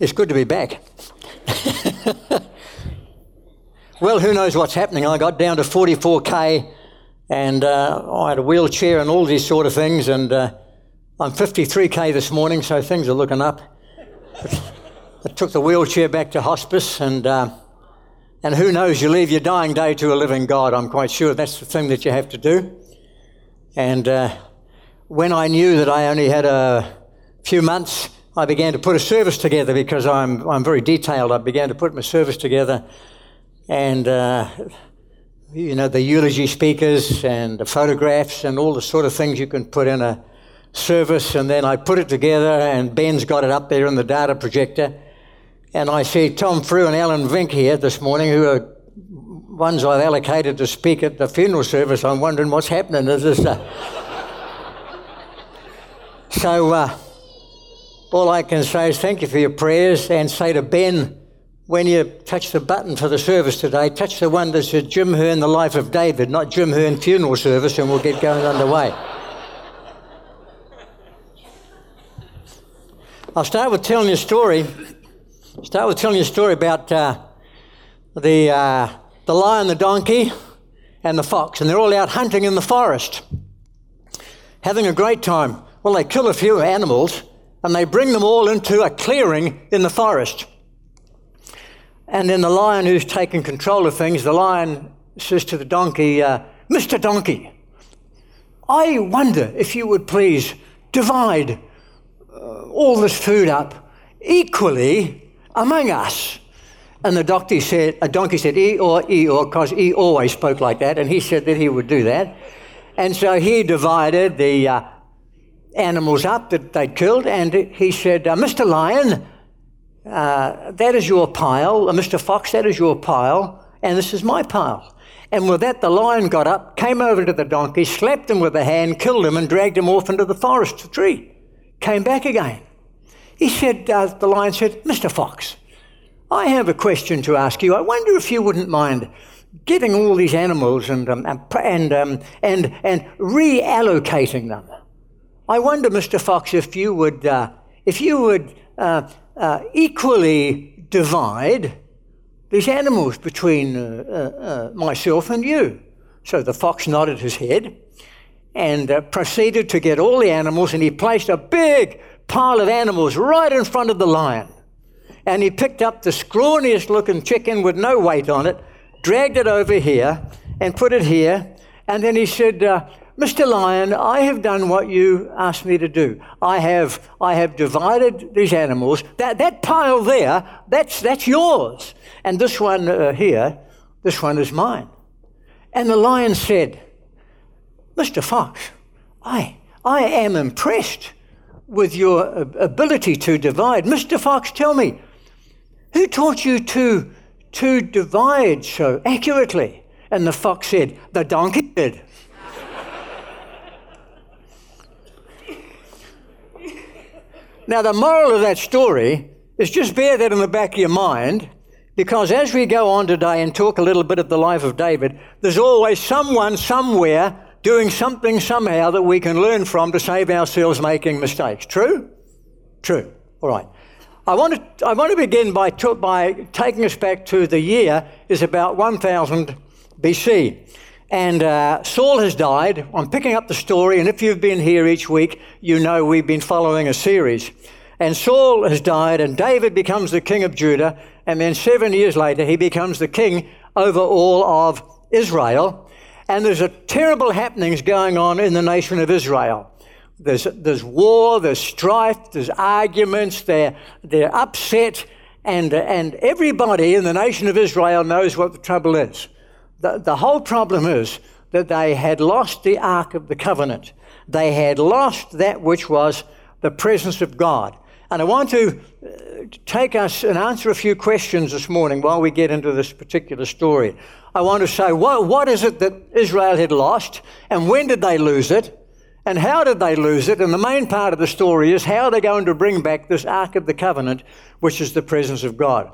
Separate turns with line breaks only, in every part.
It's good to be back. well, who knows what's happening? I got down to 44k and uh, I had a wheelchair and all these sort of things, and uh, I'm 53k this morning, so things are looking up. I took the wheelchair back to hospice, and uh, and who knows? You leave your dying day to a living God. I'm quite sure that's the thing that you have to do. And uh, when I knew that I only had a few months, I began to put a service together because I'm I'm very detailed. I began to put my service together, and uh, you know the eulogy speakers and the photographs and all the sort of things you can put in a service. And then I put it together, and Ben's got it up there in the data projector and I see Tom Frew and Alan Vink here this morning, who are ones I've allocated to speak at the funeral service. I'm wondering what's happening. Is this, uh... so, uh, all I can say is thank you for your prayers and say to Ben, when you touch the button for the service today, touch the one that says Jim Hearn, the life of David, not Jim Hearn funeral service, and we'll get going underway. I'll start with telling you a story Start with telling you a story about uh, the, uh, the lion, the donkey, and the fox, and they're all out hunting in the forest, having a great time. Well, they kill a few animals and they bring them all into a clearing in the forest. And then the lion, who's taking control of things, the lion says to the donkey, uh, Mr. Donkey, I wonder if you would please divide uh, all this food up equally among us. And the donkey said, a donkey said, Eeyore, Eeyore, because he always spoke like that, and he said that he would do that. And so he divided the uh, animals up that they'd killed, and he said, uh, Mr. Lion, uh, that is your pile. Uh, Mr. Fox, that is your pile, and this is my pile. And with that, the lion got up, came over to the donkey, slapped him with a hand, killed him, and dragged him off into the forest tree. Came back again. He said, uh, the lion said, Mr. Fox, I have a question to ask you. I wonder if you wouldn't mind getting all these animals and, um, and, um, and, and reallocating them. I wonder, Mr. Fox, if you would, uh, if you would uh, uh equally divide these animals between uh, uh, myself and you. So the fox nodded his head and proceeded to get all the animals, and he placed a big pile of animals right in front of the lion. And he picked up the scrawniest looking chicken with no weight on it, dragged it over here, and put it here. And then he said, uh, Mr. Lion, I have done what you asked me to do. I have, I have divided these animals. That, that pile there, that's, that's yours. And this one uh, here, this one is mine. And the lion said, Mr. Fox, I, I am impressed with your ability to divide. Mr. Fox, tell me, who taught you to, to divide so accurately? And the fox said, The donkey did. Now, the moral of that story is just bear that in the back of your mind because as we go on today and talk a little bit of the life of David, there's always someone somewhere doing something somehow that we can learn from to save ourselves making mistakes. True? True. All right. I want to, I want to begin by, by taking us back to the year is about 1000 BC. And uh, Saul has died. I'm picking up the story, and if you've been here each week, you know we've been following a series. And Saul has died, and David becomes the king of Judah, and then seven years later, he becomes the king over all of Israel. And there's a terrible happenings going on in the nation of Israel. There's, there's war, there's strife, there's arguments, they're, they're upset, and, and everybody in the nation of Israel knows what the trouble is. The, the whole problem is that they had lost the Ark of the Covenant. They had lost that which was the presence of God. And I want to uh, take us and answer a few questions this morning while we get into this particular story. I want to say, what, what is it that Israel had lost, and when did they lose it, and how did they lose it? And the main part of the story is how they're going to bring back this Ark of the Covenant, which is the presence of God.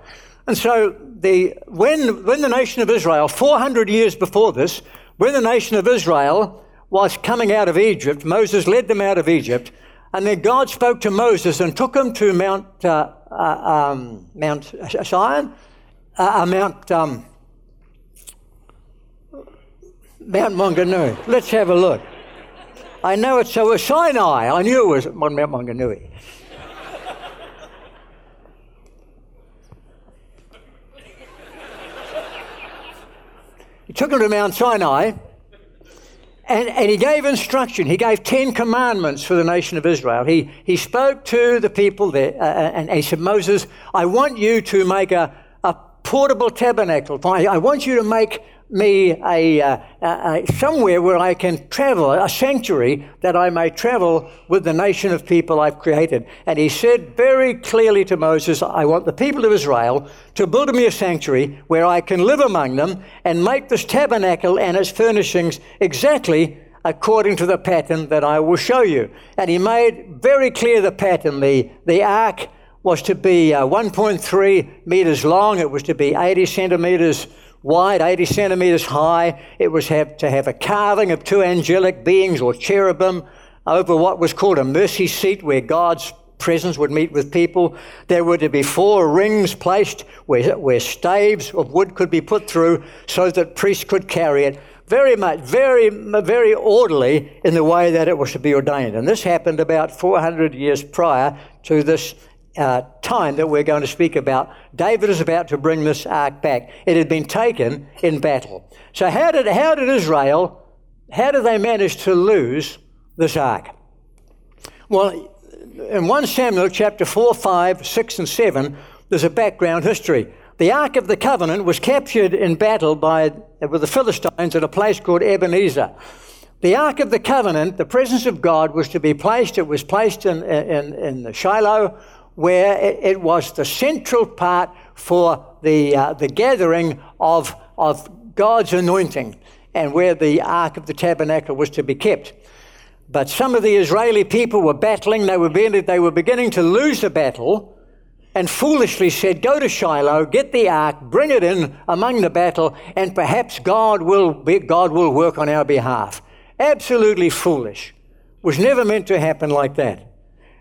And so, the, when, when the nation of Israel, 400 years before this, when the nation of Israel was coming out of Egypt, Moses led them out of Egypt, and then God spoke to Moses and took him to Mount uh, uh, um, Mount Zion, uh, uh, Mount um, Mount Maunganui. Let's have a look. I know it's so Sinai. I knew it was Mount Maunganui. Took him to Mount Sinai and, and he gave instruction. He gave 10 commandments for the nation of Israel. He, he spoke to the people there uh, uh and he said, Moses, I want you to make a, a portable tabernacle. I, I want you to make me a, uh, a, somewhere where I can travel, a sanctuary that I may travel with the nation of people I've created. And he said very clearly to Moses, I want the people of Israel to build me a sanctuary where I can live among them and make this tabernacle and its furnishings exactly according to the pattern that I will show you. And he made very clear the pattern. The, the ark was to be uh, 1.3 meters long, it was to be 80 centimeters wide, 80 centimeters high. It was have, to have a carving of two angelic beings or cherubim over what was called a mercy seat where God's presence would meet with people. There were to be four rings placed where, where staves of wood could be put through so that priests could carry it. Very much, very, very orderly in the way that it was to be ordained. And this happened about 400 years prior to this uh, time that we're going to speak about, David is about to bring this ark back. It had been taken in battle. So how did how did Israel how did they manage to lose this ark? Well, in 1 Samuel chapter 4, 5, 6, and 7, there's a background history. The Ark of the Covenant was captured in battle by with the Philistines at a place called Ebenezer. The Ark of the Covenant, the presence of God, was to be placed. It was placed in, in, in the Shiloh where it, was the central part for the, uh, the gathering of, of God's anointing and where the Ark of the Tabernacle was to be kept. But some of the Israeli people were battling, they were, beginning, they were beginning to lose the battle, and foolishly said, Go to Shiloh, get the ark, bring it in among the battle, and perhaps God will, be, God will work on our behalf. Absolutely foolish. Was never meant to happen like that.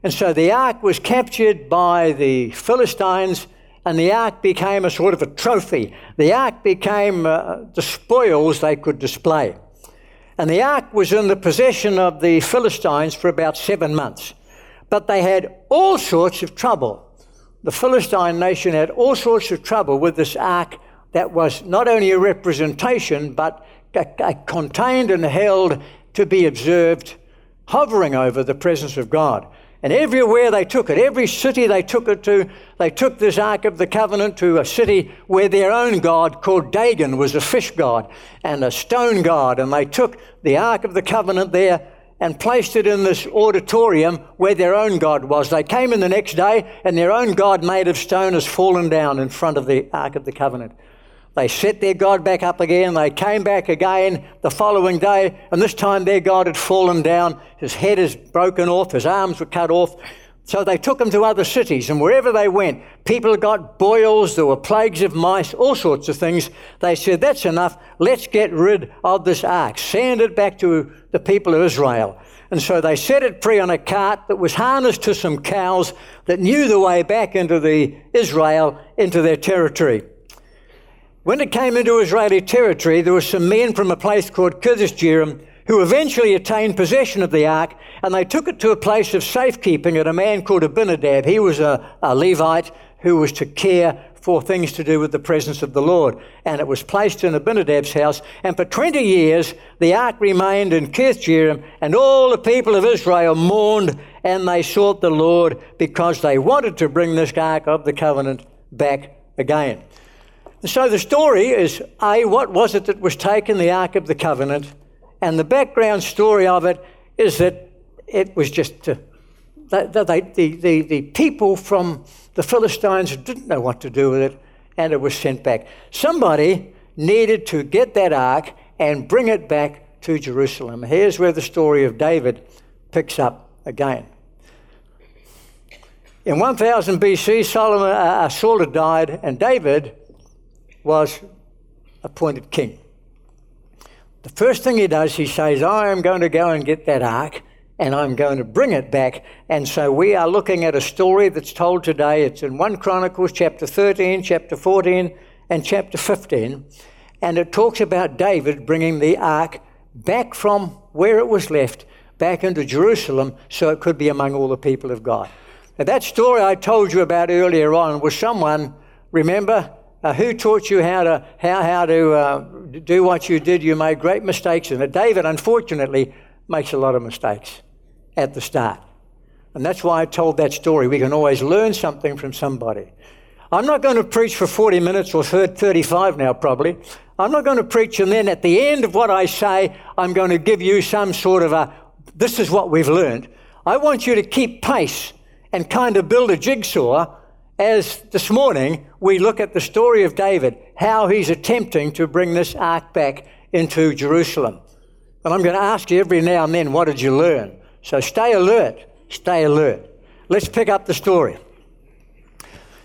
And so the ark was captured by the Philistines, and the ark became a sort of a trophy. The ark became uh, the spoils they could display. And the ark was in the possession of the Philistines for about seven months. But they had all sorts of trouble. The Philistine nation had all sorts of trouble with this ark that was not only a representation, but contained and held to be observed, hovering over the presence of God. And everywhere they took it, every city they took it to, they took this Ark of the Covenant to a city where their own god, called Dagon, was a fish god and a stone god. And they took the Ark of the Covenant there and placed it in this auditorium where their own God was. They came in the next day, and their own God, made of stone, has fallen down in front of the Ark of the Covenant. They set their God back up again. They came back again the following day, and this time their God had fallen down. His head is broken off, his arms were cut off. So they took him to other cities, and wherever they went, people got boils, there were plagues of mice, all sorts of things. They said, That's enough, let's get rid of this ark, send it back to the people of Israel. And so they set it free on a cart that was harnessed to some cows that knew the way back into the Israel, into their territory. When it came into Israeli territory, there were some men from a place called Kirjath Jearim who eventually attained possession of the ark, and they took it to a place of safekeeping at a man called Abinadab. He was a, a Levite who was to care for things to do with the presence of the Lord. And it was placed in Abinadab's house. And for 20 years, the ark remained in Kirjath Jearim, and all the people of Israel mourned and they sought the Lord because they wanted to bring this ark of the covenant back again. So the story is A, what was it that was taken, the Ark of the Covenant? And the background story of it is that it was just uh, the, the, the people from the Philistines didn't know what to do with it, and it was sent back. Somebody needed to get that ark and bring it back to Jerusalem. Here's where the story of David picks up again. In 1000 BC, Solomon, uh, Saul had died, and David was appointed king. The first thing he does, he says, I am going to go and get that ark and I'm going to bring it back. And so we are looking at a story that's told today. It's in 1 Chronicles chapter 13, chapter 14, and chapter 15. And it talks about David bringing the ark back from where it was left back into Jerusalem so it could be among all the people of God. Now, that story I told you about earlier on was someone, remember, uh, who taught you how to, how, how to uh, do what you did? You made great mistakes in it. David, unfortunately, makes a lot of mistakes at the start. And that's why I told that story. We can always learn something from somebody. I'm not going to preach for 40 minutes or 35 now, probably. I'm not going to preach, and then at the end of what I say, I'm going to give you some sort of a this is what we've learned. I want you to keep pace and kind of build a jigsaw as this morning we look at the story of David, how he's attempting to bring this ark back into Jerusalem. And I'm going to ask you every now and then, what did you learn? So stay alert, stay alert. Let's pick up the story.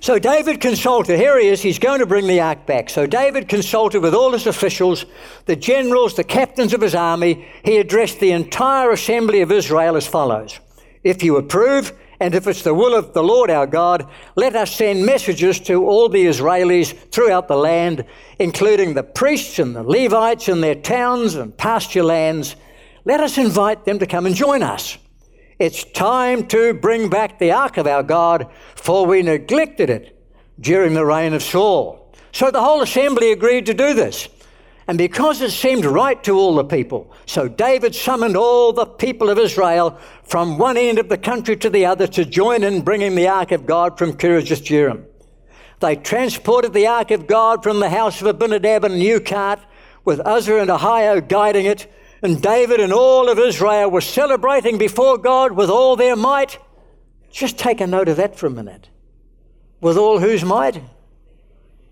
So David consulted, here he is, he's going to bring the ark back. So David consulted with all his officials, the generals, the captains of his army. He addressed the entire assembly of Israel as follows If you approve, and if it's the will of the Lord our God, let us send messages to all the Israelis throughout the land, including the priests and the Levites in their towns and pasture lands let us invite them to come and join us. It's time to bring back the ark of our God, for we neglected it during the reign of Saul. So the whole assembly agreed to do this. And because it seemed right to all the people, so David summoned all the people of Israel from one end of the country to the other to join in bringing the ark of God from Kirjath Jearim. They transported the ark of God from the house of Abinadab in a new cart, with Uzzah and Ahio guiding it, and David and all of Israel were celebrating before God with all their might. Just take a note of that for a minute. With all whose might?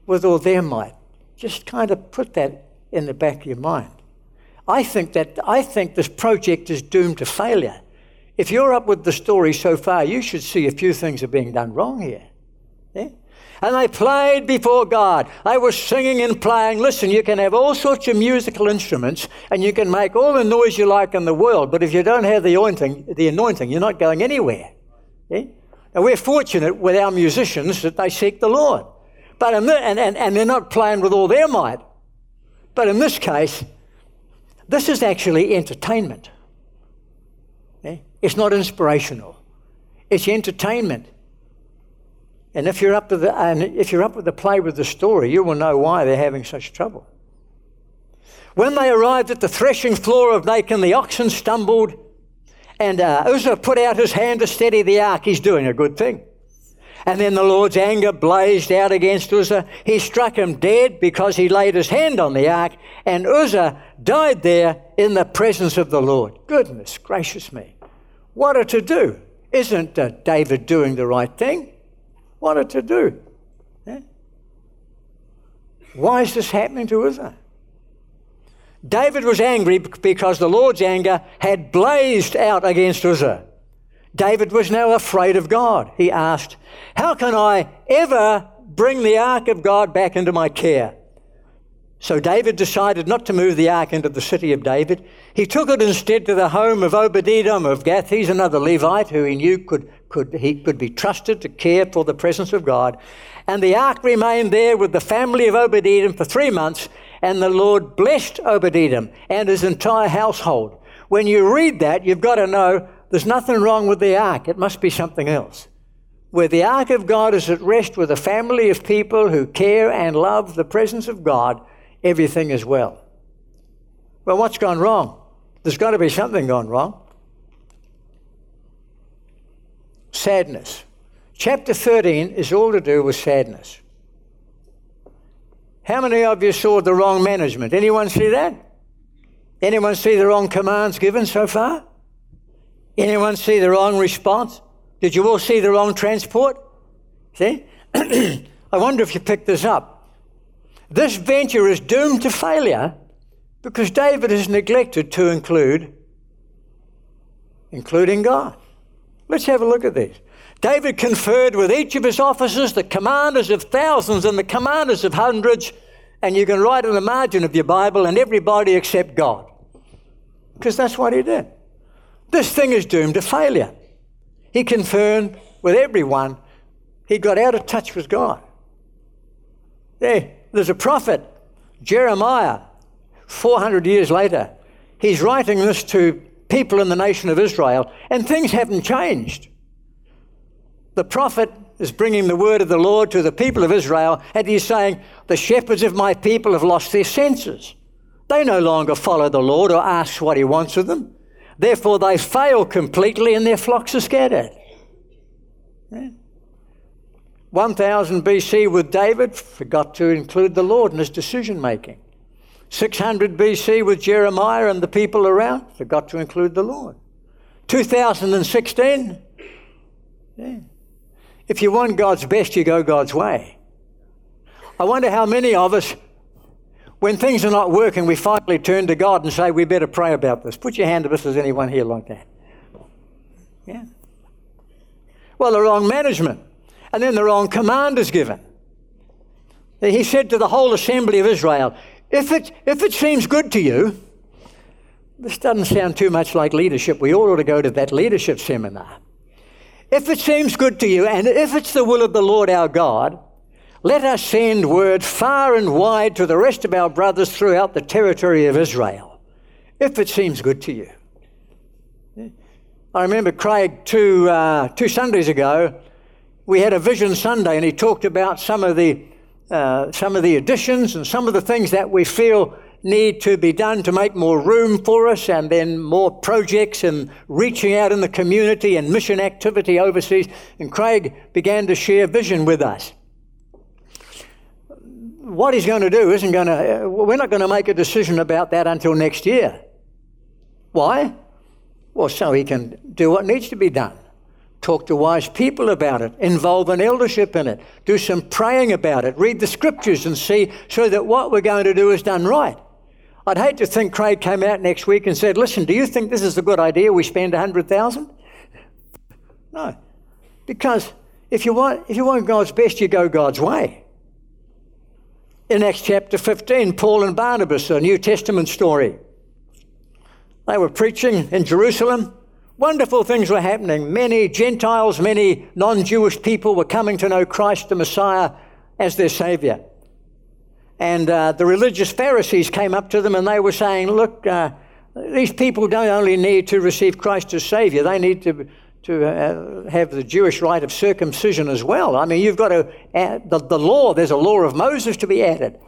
With all their might. Just kind of put that in the back of your mind. I think that I think this project is doomed to failure. If you're up with the story so far, you should see a few things are being done wrong here. Yeah? And they played before God. They were singing and playing. Listen, you can have all sorts of musical instruments and you can make all the noise you like in the world, but if you don't have the anointing, the anointing you're not going anywhere. Yeah? Now, we're fortunate with our musicians that they seek the Lord. But and, and, and they're not playing with all their might. But in this case, this is actually entertainment. Yeah? It's not inspirational. It's entertainment. And if you're up to the and if you're up with the play with the story, you will know why they're having such trouble. When they arrived at the threshing floor of Nacon, the oxen stumbled, and uh, Uzzah put out his hand to steady the ark. He's doing a good thing. And then the Lord's anger blazed out against Uzzah. He struck him dead because he laid his hand on the ark, and Uzzah died there in the presence of the Lord. Goodness gracious me. What are to do? Isn't uh, David doing the right thing? wanted to do. Yeah? Why is this happening to Uzzah? David was angry because the Lord's anger had blazed out against Uzzah. David was now afraid of God. He asked, How can I ever bring the ark of God back into my care? So David decided not to move the ark into the city of David. He took it instead to the home of Obed-Edom of Gath. He's another Levite who he knew could, could, he could be trusted to care for the presence of God. And the ark remained there with the family of Obed-Edom for three months, and the Lord blessed Obed-Edom and his entire household. When you read that, you've got to know there's nothing wrong with the ark. It must be something else. Where the ark of God is at rest with a family of people who care and love the presence of God, everything is well. Well, what's gone wrong? There's got to be something gone wrong. Sadness. Chapter 13 is all to do with sadness. How many of you saw the wrong management? Anyone see that? Anyone see the wrong commands given so far? Anyone see the wrong response? Did you all see the wrong transport? See? I wonder if you picked this up. This venture is doomed to failure because David has neglected to include including God. Let's have a look at these. David conferred with each of his officers, the commanders of thousands and the commanders of hundreds, and you can write in the margin of your Bible, and everybody except God. Because that's what he did. This thing is doomed to failure. He confirmed with everyone he got out of touch with God. There, there's a prophet, Jeremiah, 400 years later. He's writing this to people in the nation of Israel, and things haven't changed. The prophet is bringing the word of the Lord to the people of Israel, and he's saying, The shepherds of my people have lost their senses. They no longer follow the Lord or ask what he wants of them. Therefore, they fail completely and their flocks are scattered. Yeah. 1000 BC with David, forgot to include the Lord in his decision making. 600 BC with Jeremiah and the people around, forgot to include the Lord. 2016, yeah. if you want God's best, you go God's way. I wonder how many of us, when things are not working, we finally turn to God and say, We better pray about this. Put your hand up if there's anyone here like that. Yeah. Well, the wrong management, and then the wrong command is given. He said to the whole assembly of Israel, if it, if it seems good to you, this doesn't sound too much like leadership. We all ought to go to that leadership seminar. If it seems good to you, and if it's the will of the Lord our God, let us send word far and wide to the rest of our brothers throughout the territory of Israel, if it seems good to you. I remember Craig two, uh, two Sundays ago, we had a Vision Sunday, and he talked about some of the uh, some of the additions and some of the things that we feel need to be done to make more room for us, and then more projects and reaching out in the community and mission activity overseas. And Craig began to share vision with us. What he's going to do isn't going to, uh, we're not going to make a decision about that until next year. Why? Well, so he can do what needs to be done. Talk to wise people about it. Involve an eldership in it. Do some praying about it. Read the scriptures and see so that what we're going to do is done right. I'd hate to think Craig came out next week and said, Listen, do you think this is a good idea we spend 100000 No. Because if you, want, if you want God's best, you go God's way. In Acts chapter 15, Paul and Barnabas, a New Testament story. They were preaching in Jerusalem. Wonderful things were happening. Many Gentiles, many non Jewish people were coming to know Christ the Messiah as their Savior. And uh, the religious Pharisees came up to them and they were saying, Look, uh, these people don't only need to receive Christ as Savior, they need to, to uh, have the Jewish rite of circumcision as well. I mean, you've got to add the, the law, there's a law of Moses to be added.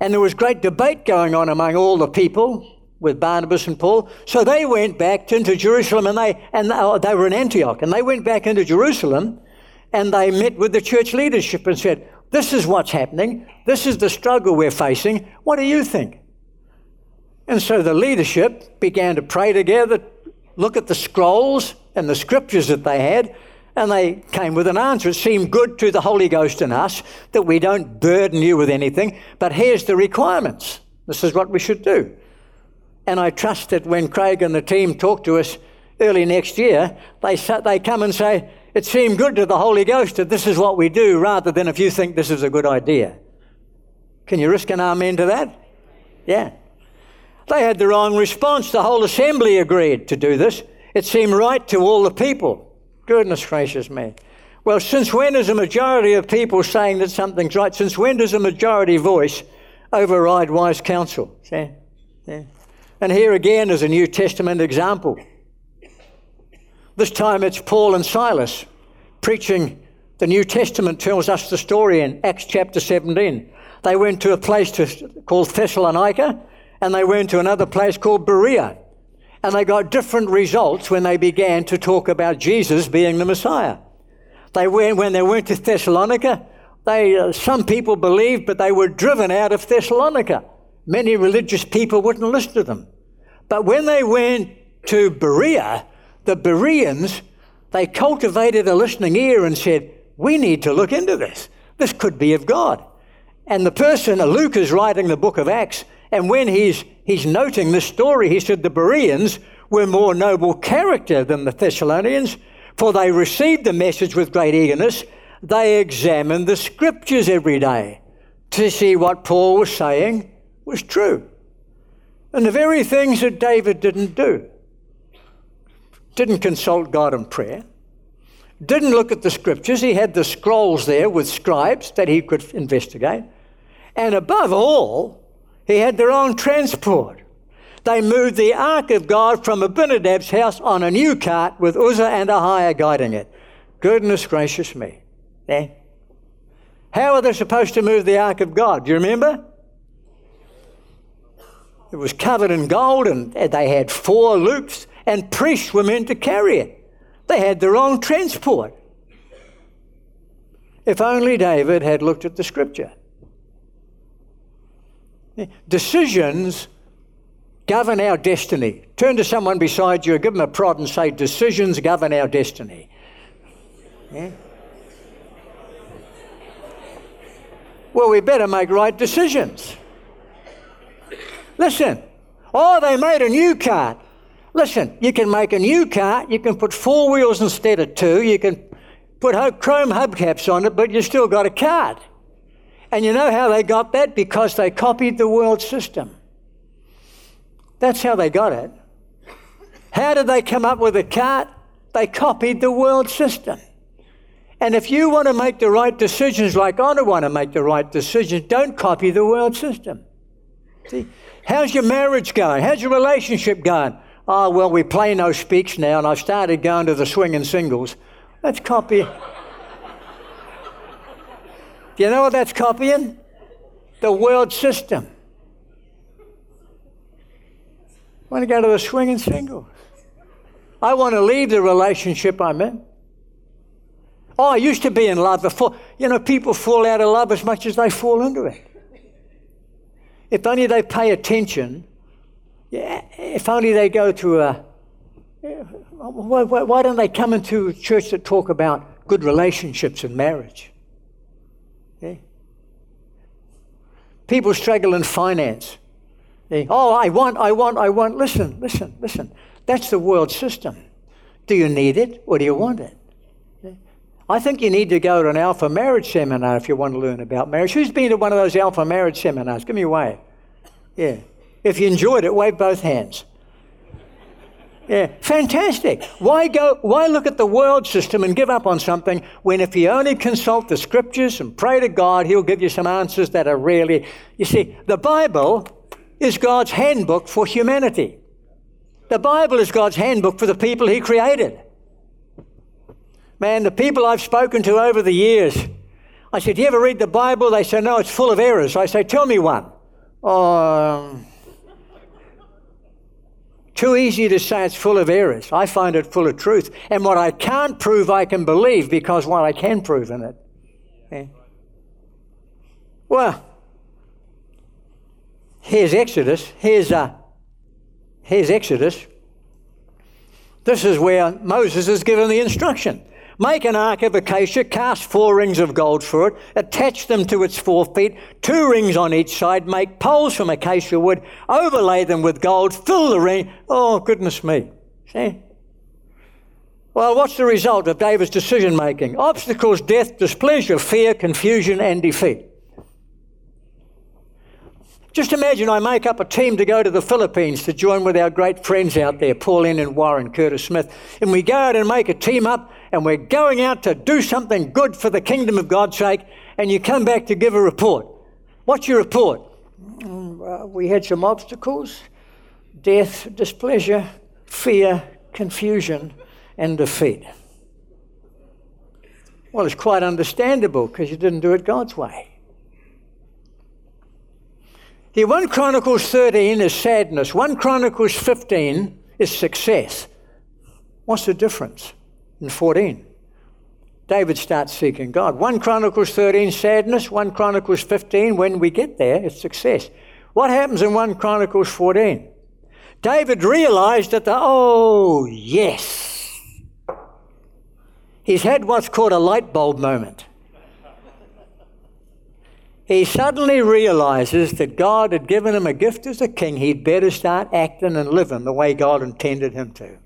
And there was great debate going on among all the people with Barnabas and Paul. So they went back into Jerusalem and they, and they, they were in Antioch and they went back into Jerusalem and they met with the church leadership and said, This is what's happening. This is the struggle we're facing. What do you think? And so the leadership began to pray together, look at the scrolls and the scriptures that they had, and they came with an answer. It seemed good to the Holy Ghost and us that we don't burden you with anything, but here's the requirements. This is what we should do. And I trust that when Craig and the team talk to us early next year, they, they come and say, It seemed good to the Holy Ghost that this is what we do, rather than if you think this is a good idea. Can you risk an amen to that? Yeah. They had the wrong response. The whole assembly agreed to do this. It seemed right to all the people. Goodness gracious me. Well, since when is a majority of people saying that something's right? Since when does a majority voice override wise counsel? See? And here again is a New Testament example. This time it's Paul and Silas preaching. The New Testament tells us the story in Acts chapter 17. They went to a place to, called Thessalonica and they went to another place called Berea. And they got different results when they began to talk about Jesus being the Messiah. They went, when they went to Thessalonica, they, uh, some people believed, but they were driven out of Thessalonica. Many religious people wouldn't listen to them. But when they went to Berea, the Bereans, they cultivated a listening ear and said, We need to look into this. This could be of God. And the person, Luke, is writing the book of Acts, and when he's, he's noting this story, he said the Bereans were more noble character than the Thessalonians, for they received the message with great eagerness. They examined the scriptures every day to see what Paul was saying was true and the very things that David didn't do. didn't consult God in prayer, didn't look at the scriptures. He had the scrolls there with scribes that he could investigate. And above all, he had their own transport. They moved the ark of God from Abinadab's house on a new cart with Uzzah and Ahiah guiding it. Goodness gracious me. Eh? How are they supposed to move the ark of God? Do you remember? It was covered in gold and they had four loops, and priests were meant to carry it. They had their own transport. If only David had looked at the scripture. Decisions govern our destiny. Turn to someone beside you, give them a prod, and say, Decisions govern our destiny. Yeah? Well, we better make right decisions. Listen, oh, they made a new cart. Listen, you can make a new cart, you can put four wheels instead of two, you can put chrome hubcaps on it, but you still got a cart. And you know how they got that? Because they copied the world system. That's how they got it. How did they come up with a cart? They copied the world system. And if you want to make the right decisions like I don't want to make the right decisions, don't copy the world system. See, how's your marriage going? How's your relationship going? Oh, well, we play no speaks now, and I've started going to the swinging singles. Let's copy. Do you know what that's copying? The world system. I want to go to the swinging single. I want to leave the relationship I'm in. Oh, I used to be in love before. You know, people fall out of love as much as they fall into it. If only they pay attention, yeah, if only they go to a. Why, why, why don't they come into a church that talk about good relationships and marriage? People struggle in finance. They, oh, I want, I want, I want. Listen, listen, listen. That's the world system. Do you need it or do you want it? I think you need to go to an alpha marriage seminar if you want to learn about marriage. Who's been to one of those alpha marriage seminars? Give me a wave. Yeah. If you enjoyed it, wave both hands. Yeah, fantastic. Why go? Why look at the world system and give up on something when, if you only consult the scriptures and pray to God, He'll give you some answers that are really. You see, the Bible is God's handbook for humanity. The Bible is God's handbook for the people He created. Man, the people I've spoken to over the years, I said, "Do you ever read the Bible?" They say, "No, it's full of errors." I say, "Tell me one." Um, too easy to say it's full of errors. I find it full of truth. And what I can't prove, I can believe because what I can prove in it. Yeah. Well, here's Exodus. Here's, uh, here's Exodus. This is where Moses is given the instruction. Make an ark of acacia, cast four rings of gold for it, attach them to its four feet, two rings on each side, make poles from acacia wood, overlay them with gold, fill the ring. Oh, goodness me. See? Well, what's the result of David's decision making? Obstacles, death, displeasure, fear, confusion, and defeat. Just imagine I make up a team to go to the Philippines to join with our great friends out there, Pauline and Warren, Curtis Smith. And we go out and make a team up, and we're going out to do something good for the kingdom of God's sake, and you come back to give a report. What's your report? Mm, we had some obstacles death, displeasure, fear, confusion, and defeat. Well, it's quite understandable because you didn't do it God's way. Here, 1 Chronicles 13 is sadness, 1 Chronicles 15 is success. What's the difference in 14? David starts seeking God. 1 Chronicles 13, sadness. 1 Chronicles 15, when we get there, it's success. What happens in 1 Chronicles 14? David realized that the, oh, yes. He's had what's called a light bulb moment he suddenly realizes that God had given him a gift as a king. He'd better start acting and living the way God intended him to.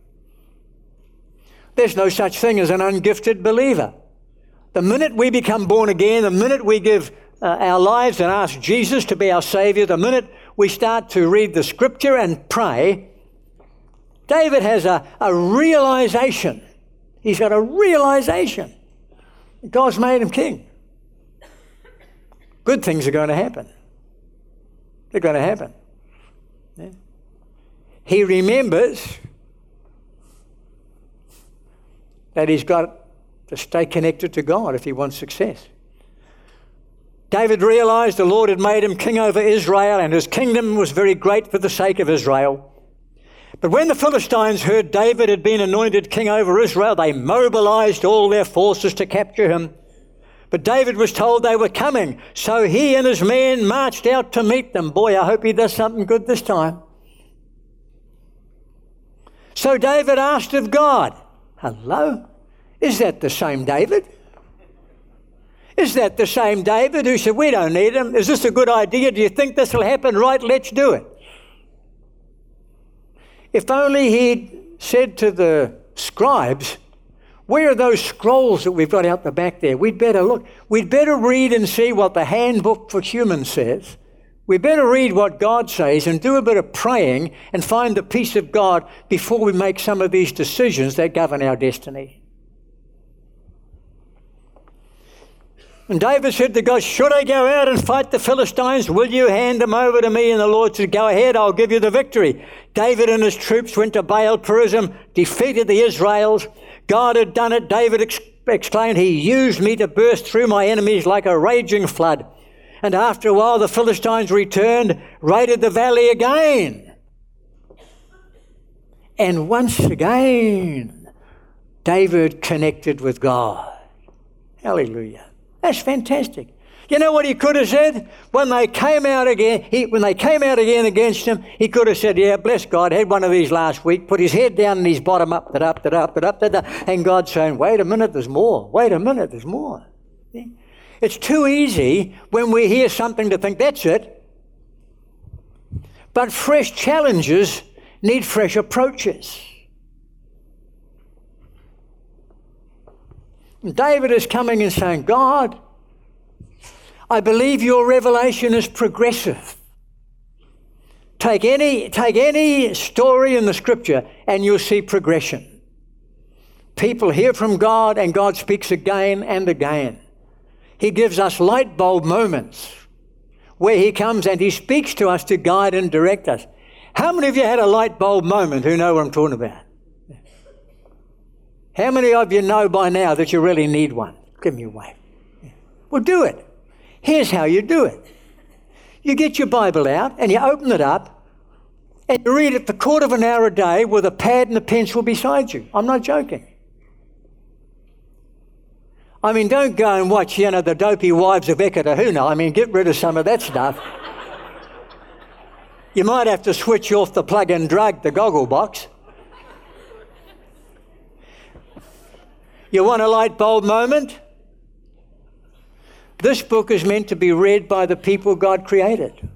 There's no such thing as an ungifted believer. The minute we become born again, the minute we give uh, our lives and ask Jesus to be our Savior, the minute we start to read the Scripture and pray, David has a, a realization. He's got a realization. God's made him king. Good things are going to happen. They're going to happen. Yeah. He remembers that he's got to stay connected to God if he wants success. David realized the Lord had made him king over Israel, and his kingdom was very great for the sake of Israel. But when the Philistines heard David had been anointed king over Israel, they mobilized all their forces to capture him. But David was told they were coming, so he and his men marched out to meet them. Boy, I hope he does something good this time. So David asked of God, Hello? Is that the same David? Is that the same David who said, We don't need him? Is this a good idea? Do you think this will happen? Right, let's do it. If only he'd said to the scribes, Where are those scrolls that we've got out the back there? We'd better look. We'd better read and see what the handbook for humans says. We better read what God says and do a bit of praying and find the peace of God before we make some of these decisions that govern our destiny. And David said to God, Should I go out and fight the Philistines? Will you hand them over to me? And the Lord said, Go ahead, I'll give you the victory. David and his troops went to Baal Perazim, defeated the Israels. God had done it. David ex- exclaimed, He used me to burst through my enemies like a raging flood. And after a while, the Philistines returned, raided the valley again. And once again, David connected with God. Hallelujah. That's fantastic. You know what he could have said? When they came out again, he, when they came out again against him, he could have said, Yeah, bless God, had one of these last week, put his head down and his bottom up, that up, that up, that up, up. And God saying, Wait a minute, there's more. Wait a minute, there's more. See? It's too easy when we hear something to think that's it. But fresh challenges need fresh approaches. David is coming and saying, God, I believe your revelation is progressive. Take any, take any story in the scripture and you'll see progression. People hear from God and God speaks again and again. He gives us light bulb moments where He comes and He speaks to us to guide and direct us. How many of you had a light bulb moment who know what I'm talking about? How many of you know by now that you really need one? Give me a wave. Well, do it. Here's how you do it you get your Bible out and you open it up and you read it for a quarter of an hour a day with a pad and a pencil beside you. I'm not joking. I mean, don't go and watch, you know, the dopey wives of Eketahuna. I mean, get rid of some of that stuff. you might have to switch off the plug and drag, the goggle box. You want a light bulb moment? This book is meant to be read by the people God created.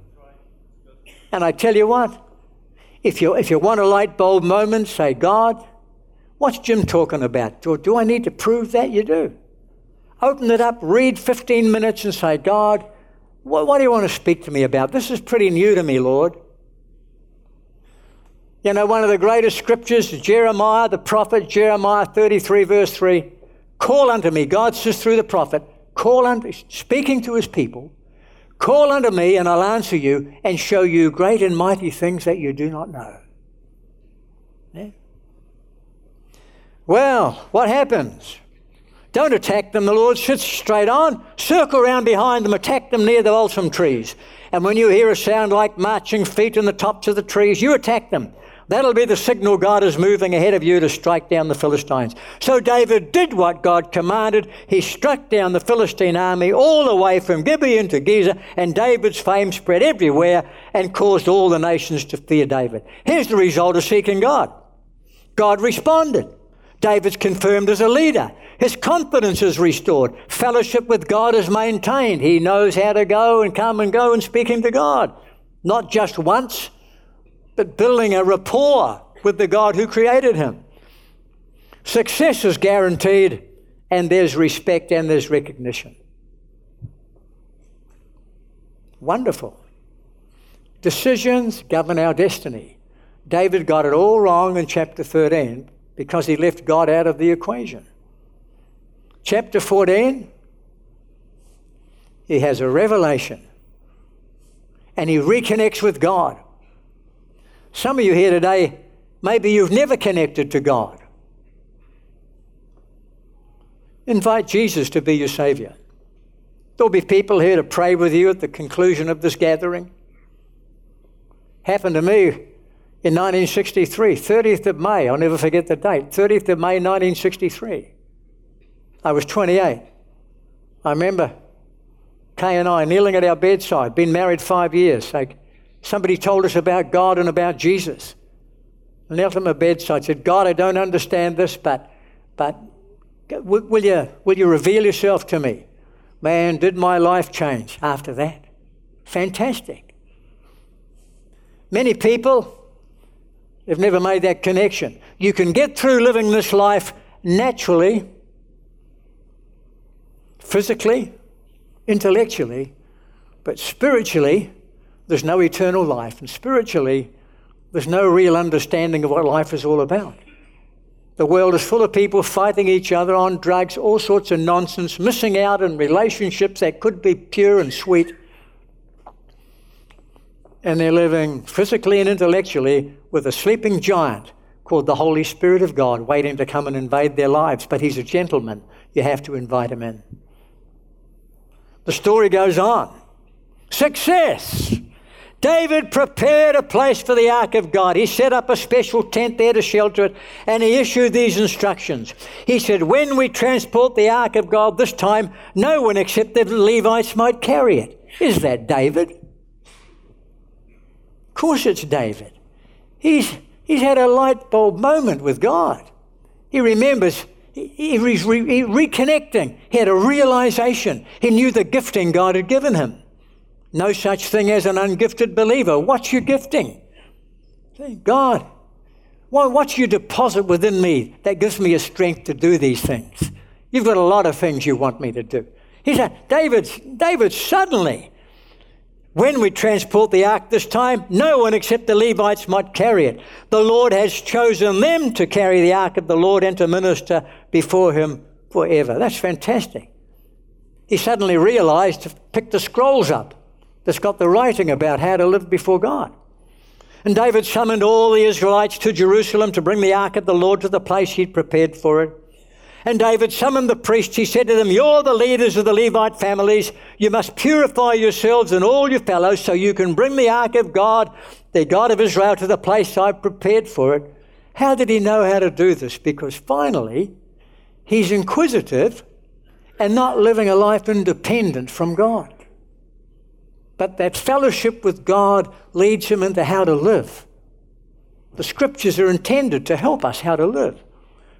And I tell you what, if you, if you want a light bulb moment, say, God, what's Jim talking about? Do, do I need to prove that? You do. Open it up, read 15 minutes, and say, God, what, what do you want to speak to me about? This is pretty new to me, Lord. You know, one of the greatest scriptures, Jeremiah, the prophet, Jeremiah 33, verse 3. Call unto me, God says through the prophet, call unto, speaking to his people, call unto me and I'll answer you and show you great and mighty things that you do not know. Yeah? Well, what happens? Don't attack them, the Lord sits straight on. Circle around behind them, attack them near the balsam trees. And when you hear a sound like marching feet in the tops of the trees, you attack them. That'll be the signal God is moving ahead of you to strike down the Philistines. So David did what God commanded. He struck down the Philistine army all the way from Gibeon to Gezer, and David's fame spread everywhere and caused all the nations to fear David. Here's the result of seeking God God responded. David's confirmed as a leader. His confidence is restored. Fellowship with God is maintained. He knows how to go and come and go and speaking to God. Not just once, but building a rapport with the God who created him. Success is guaranteed, and there's respect and there's recognition. Wonderful. Decisions govern our destiny. David got it all wrong in chapter 13 because he left God out of the equation. Chapter 14, he has a revelation and he reconnects with God. Some of you here today, maybe you've never connected to God. Invite Jesus to be your Savior. There'll be people here to pray with you at the conclusion of this gathering. Happened to me in 1963, 30th of May, I'll never forget the date, 30th of May 1963. I was 28. I remember Kay and I kneeling at our bedside, been married five years. Like somebody told us about God and about Jesus. I knelt at my bedside, said, God, I don't understand this, but, but will, you, will you reveal yourself to me? Man, did my life change after that? Fantastic. Many people have never made that connection. You can get through living this life naturally, physically, intellectually, but spiritually, there's no eternal life. And spiritually, there's no real understanding of what life is all about. The world is full of people fighting each other on drugs, all sorts of nonsense, missing out on relationships that could be pure and sweet. And they're living physically and intellectually with a sleeping giant called the Holy Spirit of God waiting to come and invade their lives. But he's a gentleman. You have to invite him in. The story goes on. Success. David prepared a place for the ark of God. He set up a special tent there to shelter it, and he issued these instructions. He said, When we transport the ark of God this time, no one except the Levites might carry it. Is that David? Of course it's David. He's, he's had a light bulb moment with God. He remembers he re- reconnecting. He had a realization. He knew the gifting God had given him. No such thing as an ungifted believer. What's your gifting? Say, God, what's your deposit within me that gives me a strength to do these things? You've got a lot of things you want me to do. He said, David, David, suddenly, when we transport the ark this time, no one except the Levites might carry it. The Lord has chosen them to carry the ark of the Lord and to minister before him forever. That's fantastic. He suddenly realized to pick the scrolls up that's got the writing about how to live before God. And David summoned all the Israelites to Jerusalem to bring the ark of the Lord to the place he'd prepared for it. And David summoned the priests. He said to them, You're the leaders of the Levite families. You must purify yourselves and all your fellows so you can bring the ark of God, the God of Israel, to the place I've prepared for it. How did he know how to do this? Because finally, he's inquisitive and not living a life independent from God. But that fellowship with God leads him into how to live. The scriptures are intended to help us how to live.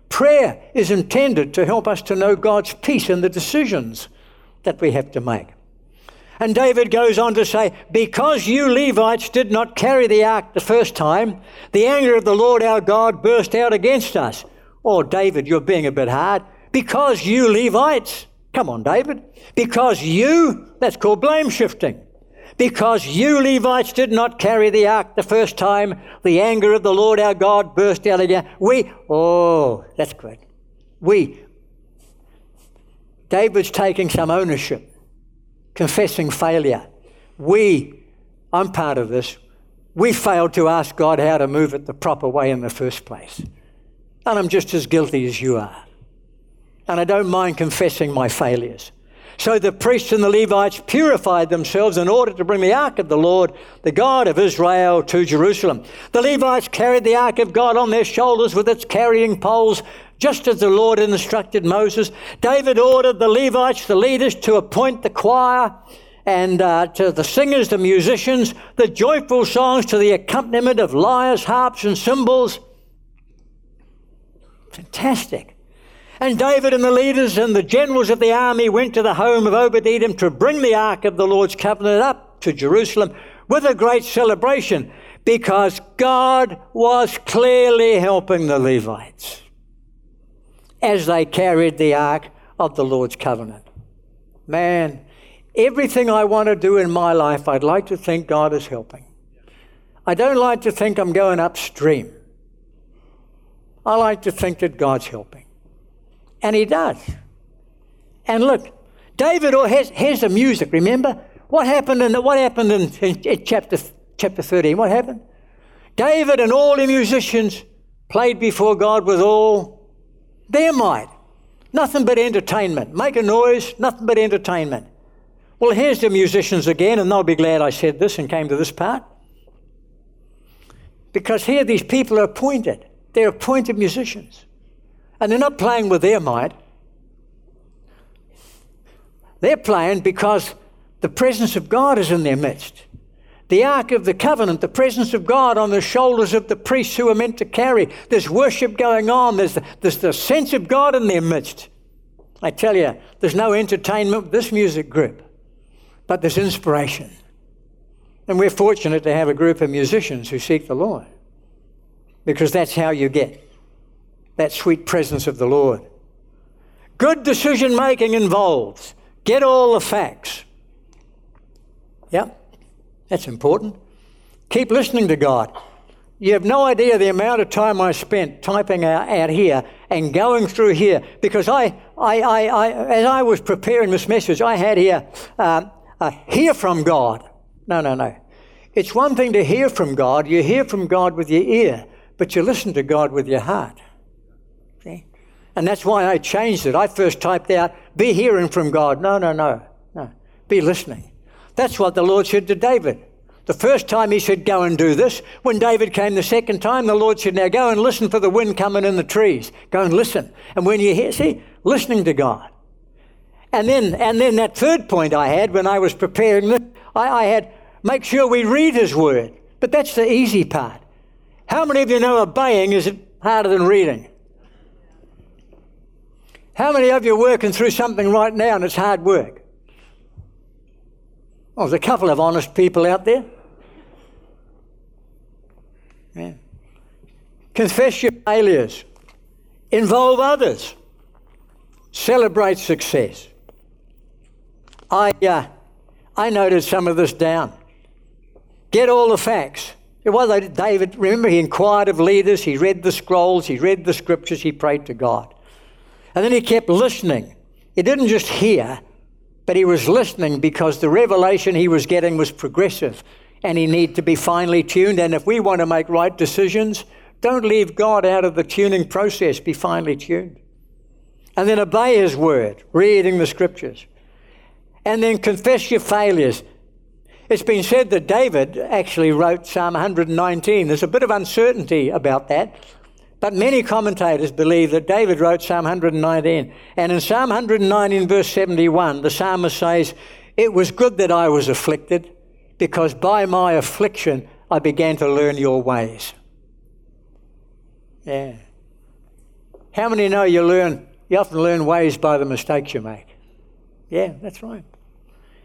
Prayer is intended to help us to know God's peace in the decisions that we have to make. And David goes on to say, Because you Levites did not carry the ark the first time, the anger of the Lord our God burst out against us. Oh, David, you're being a bit hard. Because you Levites. Come on, David. Because you, that's called blame shifting. Because you Levites did not carry the ark the first time, the anger of the Lord our God burst out again. We, oh, that's good. We, David's taking some ownership, confessing failure. We, I'm part of this, we failed to ask God how to move it the proper way in the first place. And I'm just as guilty as you are. And I don't mind confessing my failures. So the priests and the Levites purified themselves in order to bring the ark of the Lord, the God of Israel, to Jerusalem. The Levites carried the ark of God on their shoulders with its carrying poles, just as the Lord instructed Moses. David ordered the Levites, the leaders, to appoint the choir and uh, to the singers, the musicians, the joyful songs to the accompaniment of lyres, harps, and cymbals. Fantastic. And David and the leaders and the generals of the army went to the home of Obed Edom to bring the ark of the Lord's covenant up to Jerusalem with a great celebration because God was clearly helping the Levites as they carried the ark of the Lord's covenant. Man, everything I want to do in my life, I'd like to think God is helping. I don't like to think I'm going upstream. I like to think that God's helping. And He does. And look, David, here's, here's the music, remember? What happened in, what happened in, in, in chapter, chapter 13? What happened? David and all the musicians played before God with all their might. Nothing but entertainment. Make a noise, nothing but entertainment. Well, here's the musicians again, and they'll be glad I said this and came to this part. Because here these people are appointed. They're appointed musicians. And they're not playing with their might. They're playing because the presence of God is in their midst. The Ark of the Covenant, the presence of God on the shoulders of the priests who are meant to carry. There's worship going on. There's the, there's the sense of God in their midst. I tell you, there's no entertainment with this music group but there's inspiration. And we're fortunate to have a group of musicians who seek the Lord because that's how you get that sweet presence of the Lord. Good decision making involves get all the facts. Yep, that's important. Keep listening to God. You have no idea the amount of time I spent typing out, out here and going through here because I, I, I, I, as I was preparing this message, I had here uh, uh, hear from God. No, no, no. It's one thing to hear from God. You hear from God with your ear, but you listen to God with your heart. And that's why I changed it. I first typed out, be hearing from God. No, no, no, no. Be listening. That's what the Lord said to David. The first time he said, Go and do this. When David came the second time, the Lord said, Now go and listen for the wind coming in the trees. Go and listen. And when you hear, see, listening to God. And then, and then that third point I had when I was preparing this, I, I had make sure we read His Word. But that's the easy part. How many of you know obeying is harder than reading? How many of you are working through something right now and it's hard work? Oh, there's a couple of honest people out there. Yeah. Confess your failures. Involve others. Celebrate success. I, uh, I noted some of this down. Get all the facts. It was David, remember, he inquired of leaders, he read the scrolls, he read the scriptures, he prayed to God. And then he kept listening. He didn't just hear, but he was listening because the revelation he was getting was progressive and he needed to be finely tuned. And if we want to make right decisions, don't leave God out of the tuning process, be finely tuned. And then obey his word, reading the scriptures and then confess your failures. It's been said that David actually wrote Psalm 119. There's a bit of uncertainty about that, but many commentators believe that David wrote Psalm 119. And in Psalm 119, verse 71, the psalmist says, It was good that I was afflicted, because by my affliction I began to learn your ways. Yeah. How many know you learn, you often learn ways by the mistakes you make? Yeah, that's right.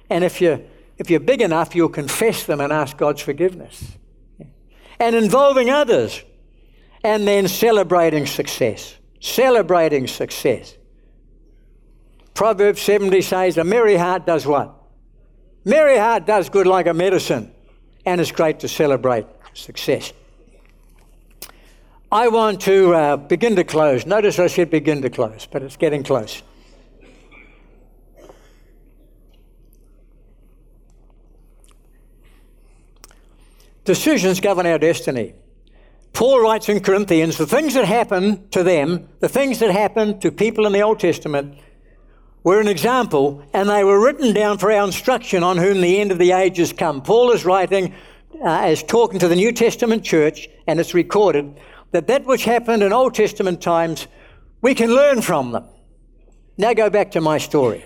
And if you're, if you're big enough, you'll confess them and ask God's forgiveness. And involving others. And then celebrating success. Celebrating success. Proverbs 70 says, A merry heart does what? Merry heart does good like a medicine. And it's great to celebrate success. I want to uh, begin to close. Notice I said begin to close, but it's getting close. Decisions govern our destiny. Paul writes in Corinthians the things that happened to them, the things that happened to people in the Old Testament, were an example and they were written down for our instruction on whom the end of the age has come. Paul is writing uh, as talking to the New Testament church, and it's recorded that that which happened in Old Testament times, we can learn from them. Now go back to my story.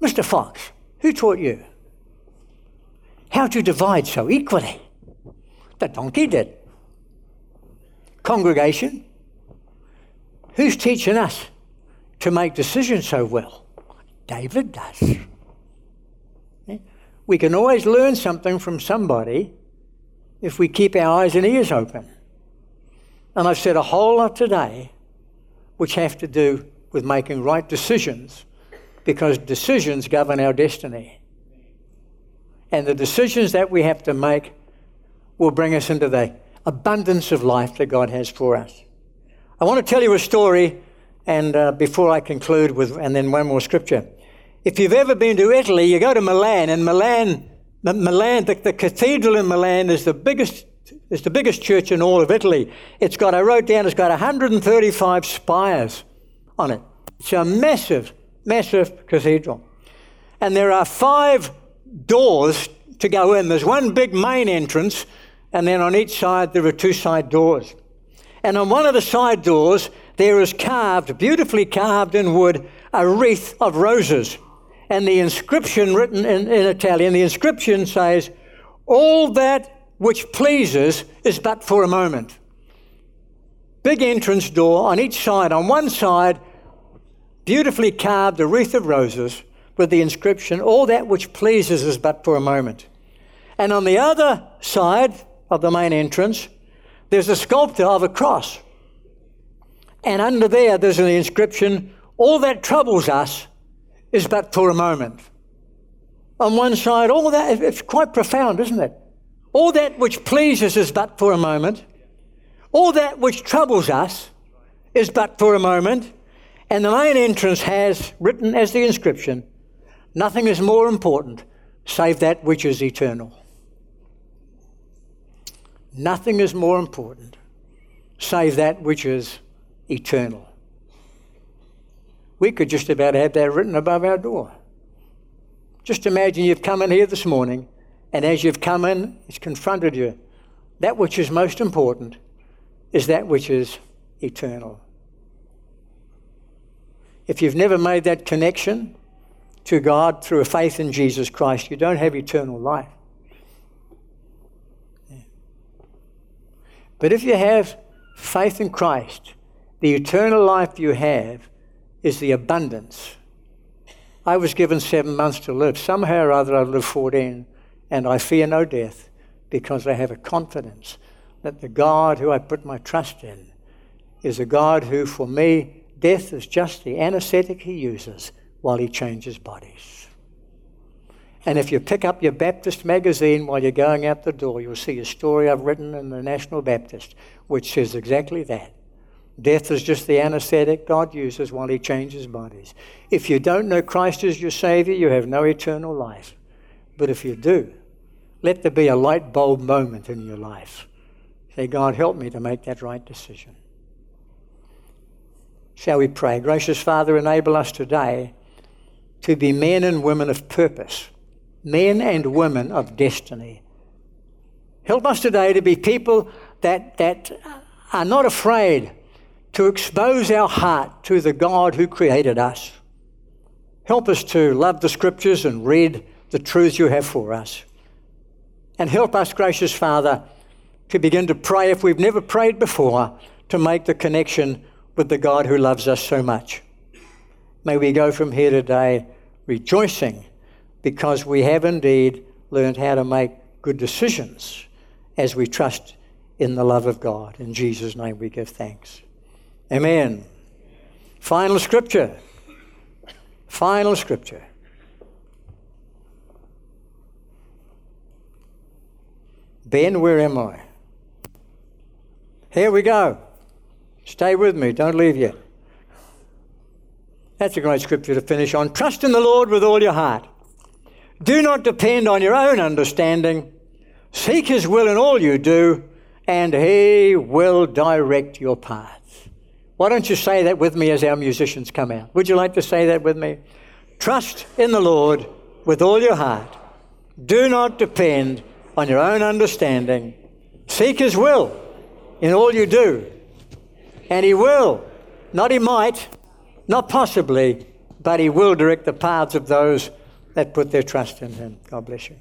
Mr. Fox, who taught you? How to divide so equally? The donkey did. Congregation, who's teaching us to make decisions so well? David does. We can always learn something from somebody if we keep our eyes and ears open. And I've said a whole lot today which have to do with making right decisions because decisions govern our destiny. And the decisions that we have to make will bring us into the abundance of life that God has for us. I want to tell you a story, and uh, before I conclude with, and then one more scripture. If you've ever been to Italy, you go to Milan, and Milan, Milan, the, the cathedral in Milan is the biggest it's the biggest church in all of Italy. It's got, I wrote down, it's got 135 spires on it. It's a massive, massive cathedral. And there are five doors to go in. There's one big main entrance, and then on each side there are two side doors. And on one of the side doors, there is carved, beautifully carved in wood, a wreath of roses. And the inscription written in, in Italian, the inscription says, All that which pleases is but for a moment. Big entrance door on each side. On one side, beautifully carved a wreath of roses with the inscription, All that which pleases is but for a moment. And on the other side of the main entrance, there's a sculpture of a cross. And under there, there's an inscription, All that troubles us is but for a moment. On one side, all that, it's quite profound, isn't it? All that which pleases is but for a moment. All that which troubles us is but for a moment. And the main entrance has written as the inscription nothing is more important save that which is eternal. Nothing is more important save that which is eternal. We could just about have that written above our door. Just imagine you've come in here this morning and as you've come in, it's confronted you. That which is most important is that which is eternal. If you've never made that connection to God through a faith in Jesus Christ, you don't have eternal life. But if you have faith in Christ, the eternal life you have is the abundance. I was given seven months to live. Somehow or other, I've lived 14. And I fear no death because I have a confidence that the God who I put my trust in is a God who, for me, death is just the anesthetic he uses while he changes bodies. And if you pick up your Baptist magazine while you're going out the door, you'll see a story I've written in the National Baptist which says exactly that. Death is just the anesthetic God uses while he changes bodies. If you don't know Christ as your Savior, you have no eternal life. But if you do, let there be a light bulb moment in your life. Say, God, help me to make that right decision. Shall we pray? Gracious Father, enable us today to be men and women of purpose, men and women of destiny. Help us today to be people that, that are not afraid to expose our heart to the God who created us. Help us to love the scriptures and read the truths you have for us. And help us, gracious Father, to begin to pray if we've never prayed before to make the connection with the God who loves us so much. May we go from here today rejoicing because we have indeed learned how to make good decisions as we trust in the love of God. In Jesus' name we give thanks. Amen. Final scripture. Final scripture. Ben, where am I? Here we go. Stay with me, don't leave yet. That's a great scripture to finish on. Trust in the Lord with all your heart. Do not depend on your own understanding. Seek His will in all you do, and He will direct your paths. Why don't you say that with me as our musicians come out? Would you like to say that with me? Trust in the Lord with all your heart. Do not depend on your own understanding. Seek His will in all you do. And He will, not He might, not possibly, but He will direct the paths of those that put their trust in Him. God bless you.